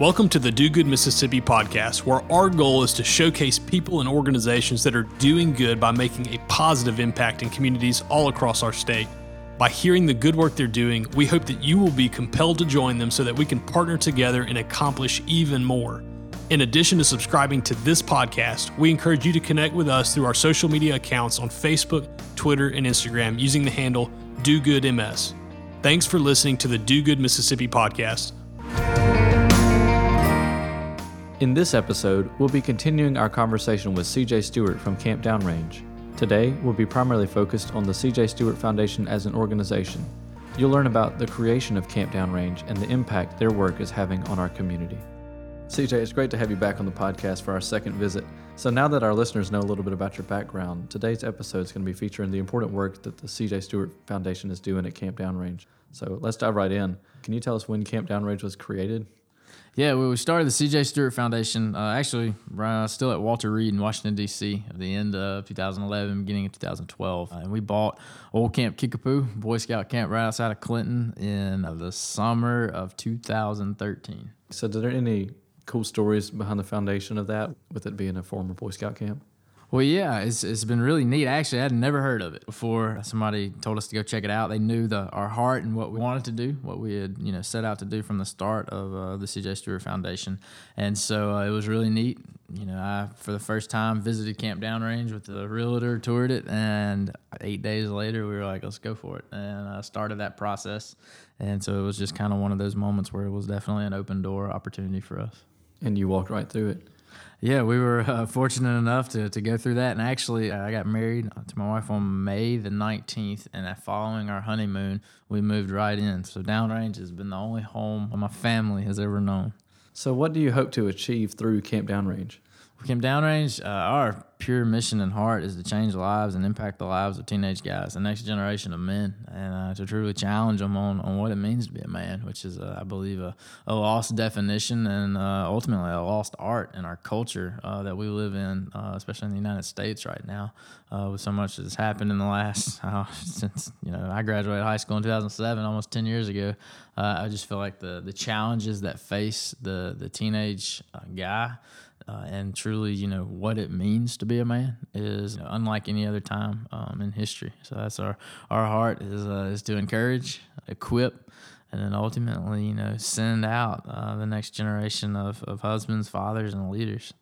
Welcome to the Do Good Mississippi podcast, where our goal is to showcase people and organizations that are doing good by making a positive impact in communities all across our state. By hearing the good work they're doing, we hope that you will be compelled to join them so that we can partner together and accomplish even more. In addition to subscribing to this podcast, we encourage you to connect with us through our social media accounts on Facebook, Twitter, and Instagram using the handle DoGoodMS. Thanks for listening to the Do Good Mississippi podcast. In this episode, we'll be continuing our conversation with CJ Stewart from Camp Downrange. Today, we'll be primarily focused on the CJ Stewart Foundation as an organization. You'll learn about the creation of Camp Downrange and the impact their work is having on our community. CJ, it's great to have you back on the podcast for our second visit. So, now that our listeners know a little bit about your background, today's episode is going to be featuring the important work that the CJ Stewart Foundation is doing at Camp Downrange. So, let's dive right in. Can you tell us when Camp Downrange was created? Yeah, well, we started the C.J. Stewart Foundation uh, actually uh, still at Walter Reed in Washington D.C. at the end of 2011, beginning of 2012, uh, and we bought Old Camp Kickapoo Boy Scout camp right outside of Clinton in uh, the summer of 2013. So, are there any cool stories behind the foundation of that, with it being a former Boy Scout camp? Well, yeah, it's, it's been really neat. Actually, I had never heard of it before somebody told us to go check it out. They knew the our heart and what we wanted to do, what we had you know set out to do from the start of uh, the CJ Stewart Foundation, and so uh, it was really neat. You know, I for the first time visited Camp Downrange with the realtor, toured it, and eight days later we were like, let's go for it, and I started that process. And so it was just kind of one of those moments where it was definitely an open door opportunity for us. And you walked right through it. Yeah, we were uh, fortunate enough to, to go through that. And actually, uh, I got married to my wife on May the 19th. And following our honeymoon, we moved right in. So Downrange has been the only home my family has ever known. So, what do you hope to achieve through Camp Downrange? Camp Downrange, uh, our pure mission and heart is to change lives and impact the lives of teenage guys, the next generation of men, and uh, to truly challenge them on, on what it means to be a man, which is, uh, I believe, a, a, lost definition and uh, ultimately a lost art in our culture uh, that we live in, uh, especially in the United States right now, with so much that's happened in the last, since, you know, I graduated high school in 2007, almost 10 years ago. I just feel like the, the challenges that face the, the teenage guy uh, and truly, you know, what it means to be a man is you know, unlike any other time um, in history. So that's our our heart is uh, is to encourage, equip, and then ultimately, you know, send out uh, the next generation of, of husbands, fathers, and leaders.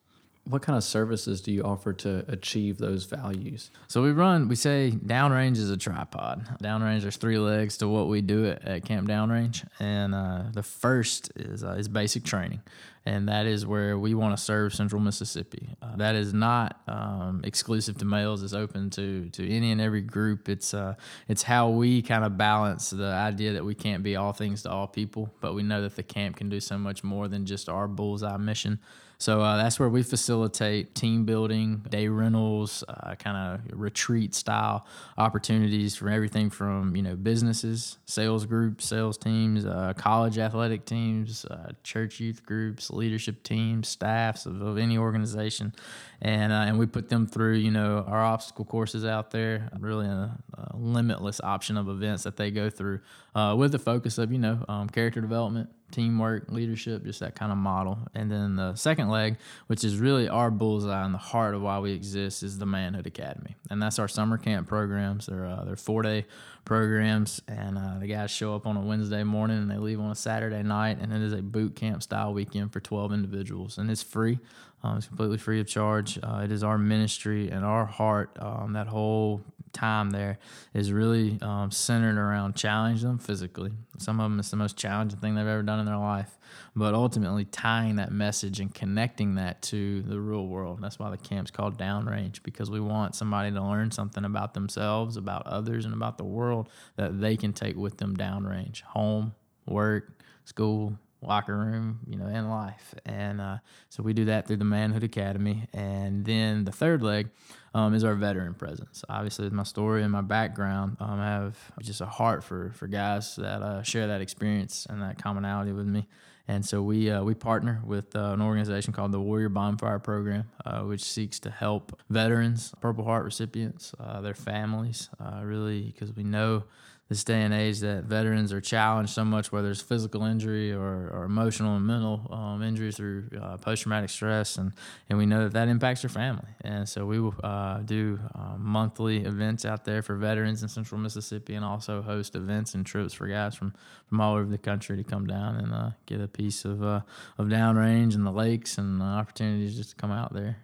What kind of services do you offer to achieve those values? So we run, we say downrange is a tripod. Downrange, there's three legs to what we do at, at Camp Downrange. And uh, the first is, uh, is basic training and that is where we want to serve Central Mississippi. Uh, that is not um, exclusive to males; it's open to to any and every group. It's uh, it's how we kind of balance the idea that we can't be all things to all people, but we know that the camp can do so much more than just our bullseye mission. So uh, that's where we facilitate team building, day rentals, uh, kind of retreat style opportunities for everything from you know businesses, sales groups, sales teams, uh, college athletic teams, uh, church youth groups, leadership teams, staffs of, of any organization, and uh, and we put them through you know our obstacle courses out there, really a, limitless option of events that they go through uh, with the focus of you know um, character development teamwork, leadership, just that kind of model. And then the second leg, which is really our bullseye and the heart of why we exist, is the Manhood Academy, and that's our summer camp programs. They're uh, they're four day programs, and uh, the guys show up on a Wednesday morning and they leave on a Saturday night, and it is a boot camp style weekend for twelve individuals, and it's free. Um, it's completely free of charge. Uh, it is our ministry and our heart. Um, that whole time there is really um, centered around challenging them physically. Some of them it's the most challenging thing they've ever done in their life, but ultimately tying that message and connecting that to the real world. That's why the camp's called Downrange because we want somebody to learn something about themselves, about others, and about the world that they can take with them downrange, home, work, school, locker room, you know, in life. And uh, so we do that through the Manhood Academy. And then the third leg um, is our veteran presence. Obviously, my story and my background, um, I have just a heart for for guys that uh, share that experience and that commonality with me. And so we uh, we partner with uh, an organization called the Warrior Bonfire Program, uh, which seeks to help veterans, Purple Heart recipients, uh, their families, uh, really because we know this day and age that veterans are challenged so much, whether it's physical injury or, or emotional and mental um, injury through uh, post traumatic stress, and, and we know that that impacts their family. And so we will uh, do uh, monthly events out there for veterans in Central Mississippi, and also host events and trips for guys from, from all over the country to come down and uh, get a piece of uh, of downrange and the lakes and opportunities just to come out there.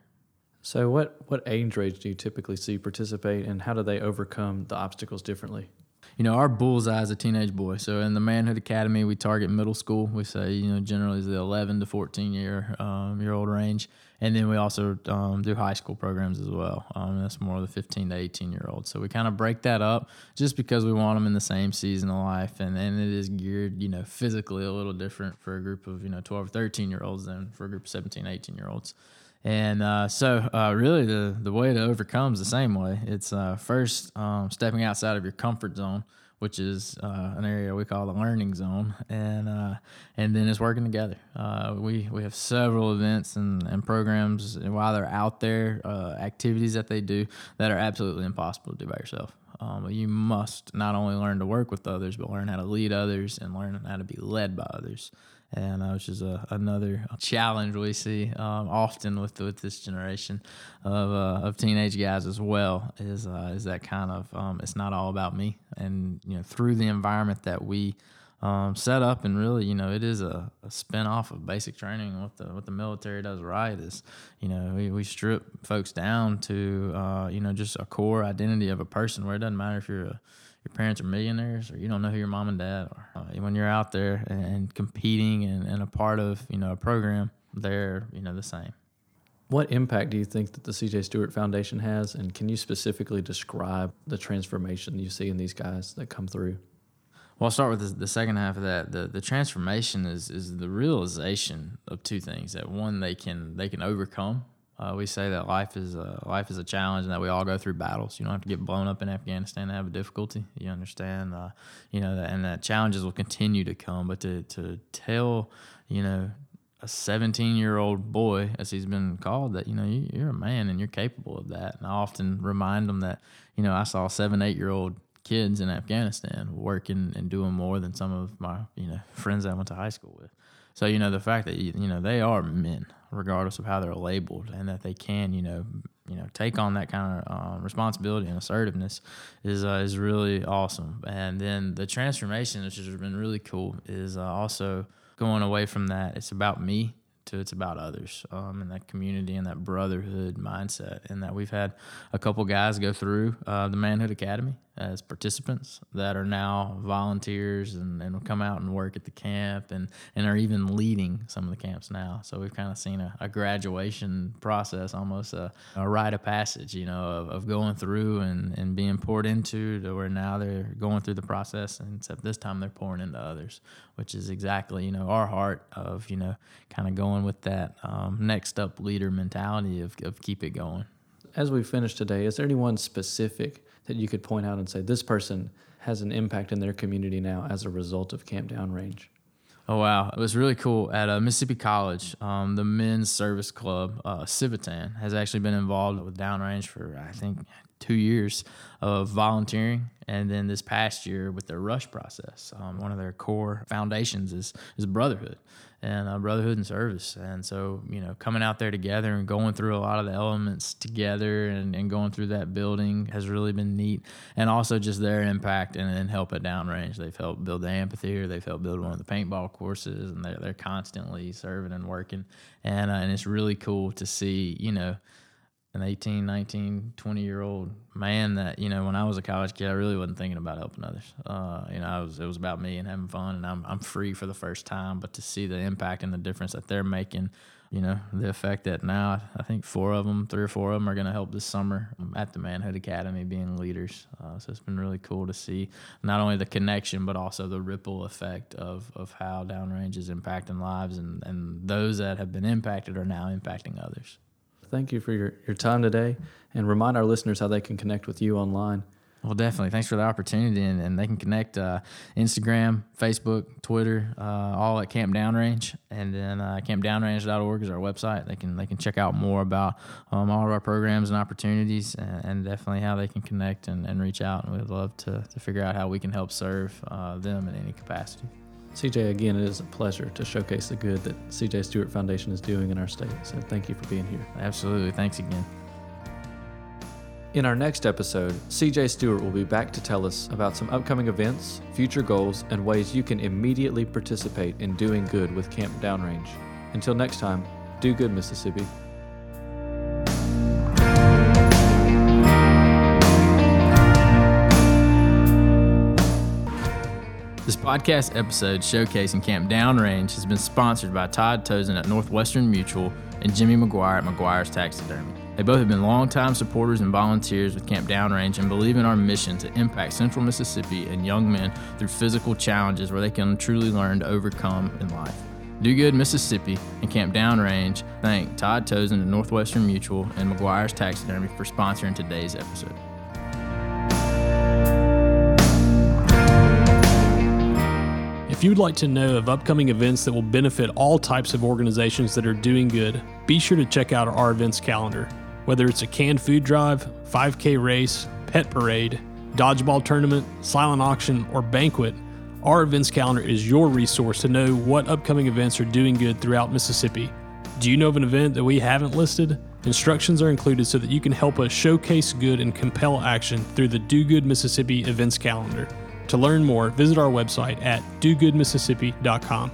So, what what age range do you typically see participate, and how do they overcome the obstacles differently? You know, our bullseye is a teenage boy. So in the Manhood Academy, we target middle school. We say, you know, generally is the 11 to 14 year um, year old range, and then we also um, do high school programs as well. Um, that's more of the 15 to 18 year olds. So we kind of break that up just because we want them in the same season of life, and and it is geared, you know, physically a little different for a group of you know 12 or 13 year olds than for a group of 17, 18 year olds. And uh, so, uh, really, the, the way to overcome is the same way. It's uh, first um, stepping outside of your comfort zone, which is uh, an area we call the learning zone, and uh, and then it's working together. Uh, we we have several events and, and programs, and while they're out there, activities that they do that are absolutely impossible to do by yourself. Um, you must not only learn to work with others, but learn how to lead others and learn how to be led by others. And uh, which is a, another challenge we see um, often with with this generation of, uh, of teenage guys as well is uh, is that kind of um, it's not all about me. And you know through the environment that we um, set up and really you know it is a, a spin off of basic training what the what the military does right is you know we, we strip folks down to uh, you know just a core identity of a person where it doesn't matter if you're a your parents are millionaires or you don't know who your mom and dad are. Uh, when you're out there and, and competing and, and, a part of you know a program, they're you know the same. What impact do you think that the CJ Stewart Foundation has, and can you specifically describe the transformation you see in these guys that come through? Well, I'll start with the, the second half of that. The the transformation is is the realization of two things. That one, they can they can overcome uh, we say that life is a, life is a challenge and that we all go through battles. You don't have to get blown up in Afghanistan to have a difficulty. You understand, uh, you know, that, and that challenges will continue to come. But to to tell, you know, a 17 year old boy, as he's been called, that you know you, you're a man and you're capable of that. And I often remind them that you know I saw a seven, eight year old kids in Afghanistan working and doing more than some of my you know friends that I went to high school with. So you know the fact that you, know they are men, regardless of how they're labeled, and that they can you know you know take on that kind of uh, responsibility and assertiveness is uh, is really awesome. And then the transformation, which has been really cool, is uh, also going away from that. It's about me to it's about others um, and that community and that brotherhood mindset. And that we've had a couple guys go through uh, the Manhood Academy as participants that are now volunteers and, and come out and work at the camp and, and are even leading some of the camps now. So we've kind of seen a, a graduation process, almost a, a rite of passage, you know, of, of going through and, and being poured into to where now they're going through the process, and except this time they're pouring into others, which is exactly, you know, our heart of, you know, kind of going with that um, next up leader mentality of, of keep it going. As we finish today, is there anyone specific that you could point out and say this person has an impact in their community now as a result of Camp Downrange? Oh wow, it was really cool at uh, Mississippi College. Um, the men's service club, uh, Civitan, has actually been involved with Downrange for I think two years of volunteering, and then this past year with their rush process. Um, one of their core foundations is is brotherhood, and uh, brotherhood and service. And so, you know, coming out there together and going through a lot of the elements together and, and going through that building has really been neat. And also just their impact and, and help at downrange. They've helped build the amphitheater, they've helped build one of the paintball courses, and they're, they're constantly serving and working. And, uh, and it's really cool to see, you know, an 18, 19, 20 year old man that, you know, when I was a college kid, I really wasn't thinking about helping others. Uh, you know, I was, it was about me and having fun and I'm, I'm free for the first time, but to see the impact and the difference that they're making, you know, the effect that now I think four of them, three or four of them are going to help this summer at the Manhood Academy being leaders. Uh, so it's been really cool to see not only the connection, but also the ripple effect of, of how downrange is impacting lives and, and those that have been impacted are now impacting others thank you for your, your time today and remind our listeners how they can connect with you online. Well, definitely. Thanks for the opportunity, and, and they can connect uh, Instagram, Facebook, Twitter, uh, all at Camp Downrange, and then uh, campdownrange.org is our website. They can they can check out more about um, all of our programs and opportunities, and, and, definitely how they can connect and, and reach out. And we'd love to, to figure out how we can help serve uh, them in any capacity. CJ, again, it is a pleasure to showcase the good that CJ Stewart Foundation is doing in our state. So thank you for being here. Absolutely. Thanks again. In our next episode, CJ Stewart will be back to tell us about some upcoming events, future goals, and ways you can immediately participate in doing good with Camp Downrange. Until next time, do good, Mississippi. This podcast episode showcasing Camp Downrange has been sponsored by Todd Tozen at Northwestern Mutual and Jimmy McGuire at McGuire's Taxidermy. They both have been longtime supporters and volunteers with Camp Downrange and believe in our mission to impact Central Mississippi and young men through physical challenges where they can truly learn to overcome in life. Do Good Mississippi and Camp Downrange thank Todd Tozen at Northwestern Mutual and McGuire's Taxidermy for sponsoring today's episode. You'd like to know of upcoming events that will benefit all types of organizations that are doing good, be sure to check out our events calendar. Whether it's a canned food drive, 5K race, pet parade, dodgeball tournament, silent auction, or banquet, our events calendar is your resource to know what upcoming events are doing good throughout Mississippi. Do you know of an event that we haven't listed? Instructions are included so that you can help us showcase good and compel action through the Do Good Mississippi events calendar. To learn more, visit our website at dogoodmississippi.com.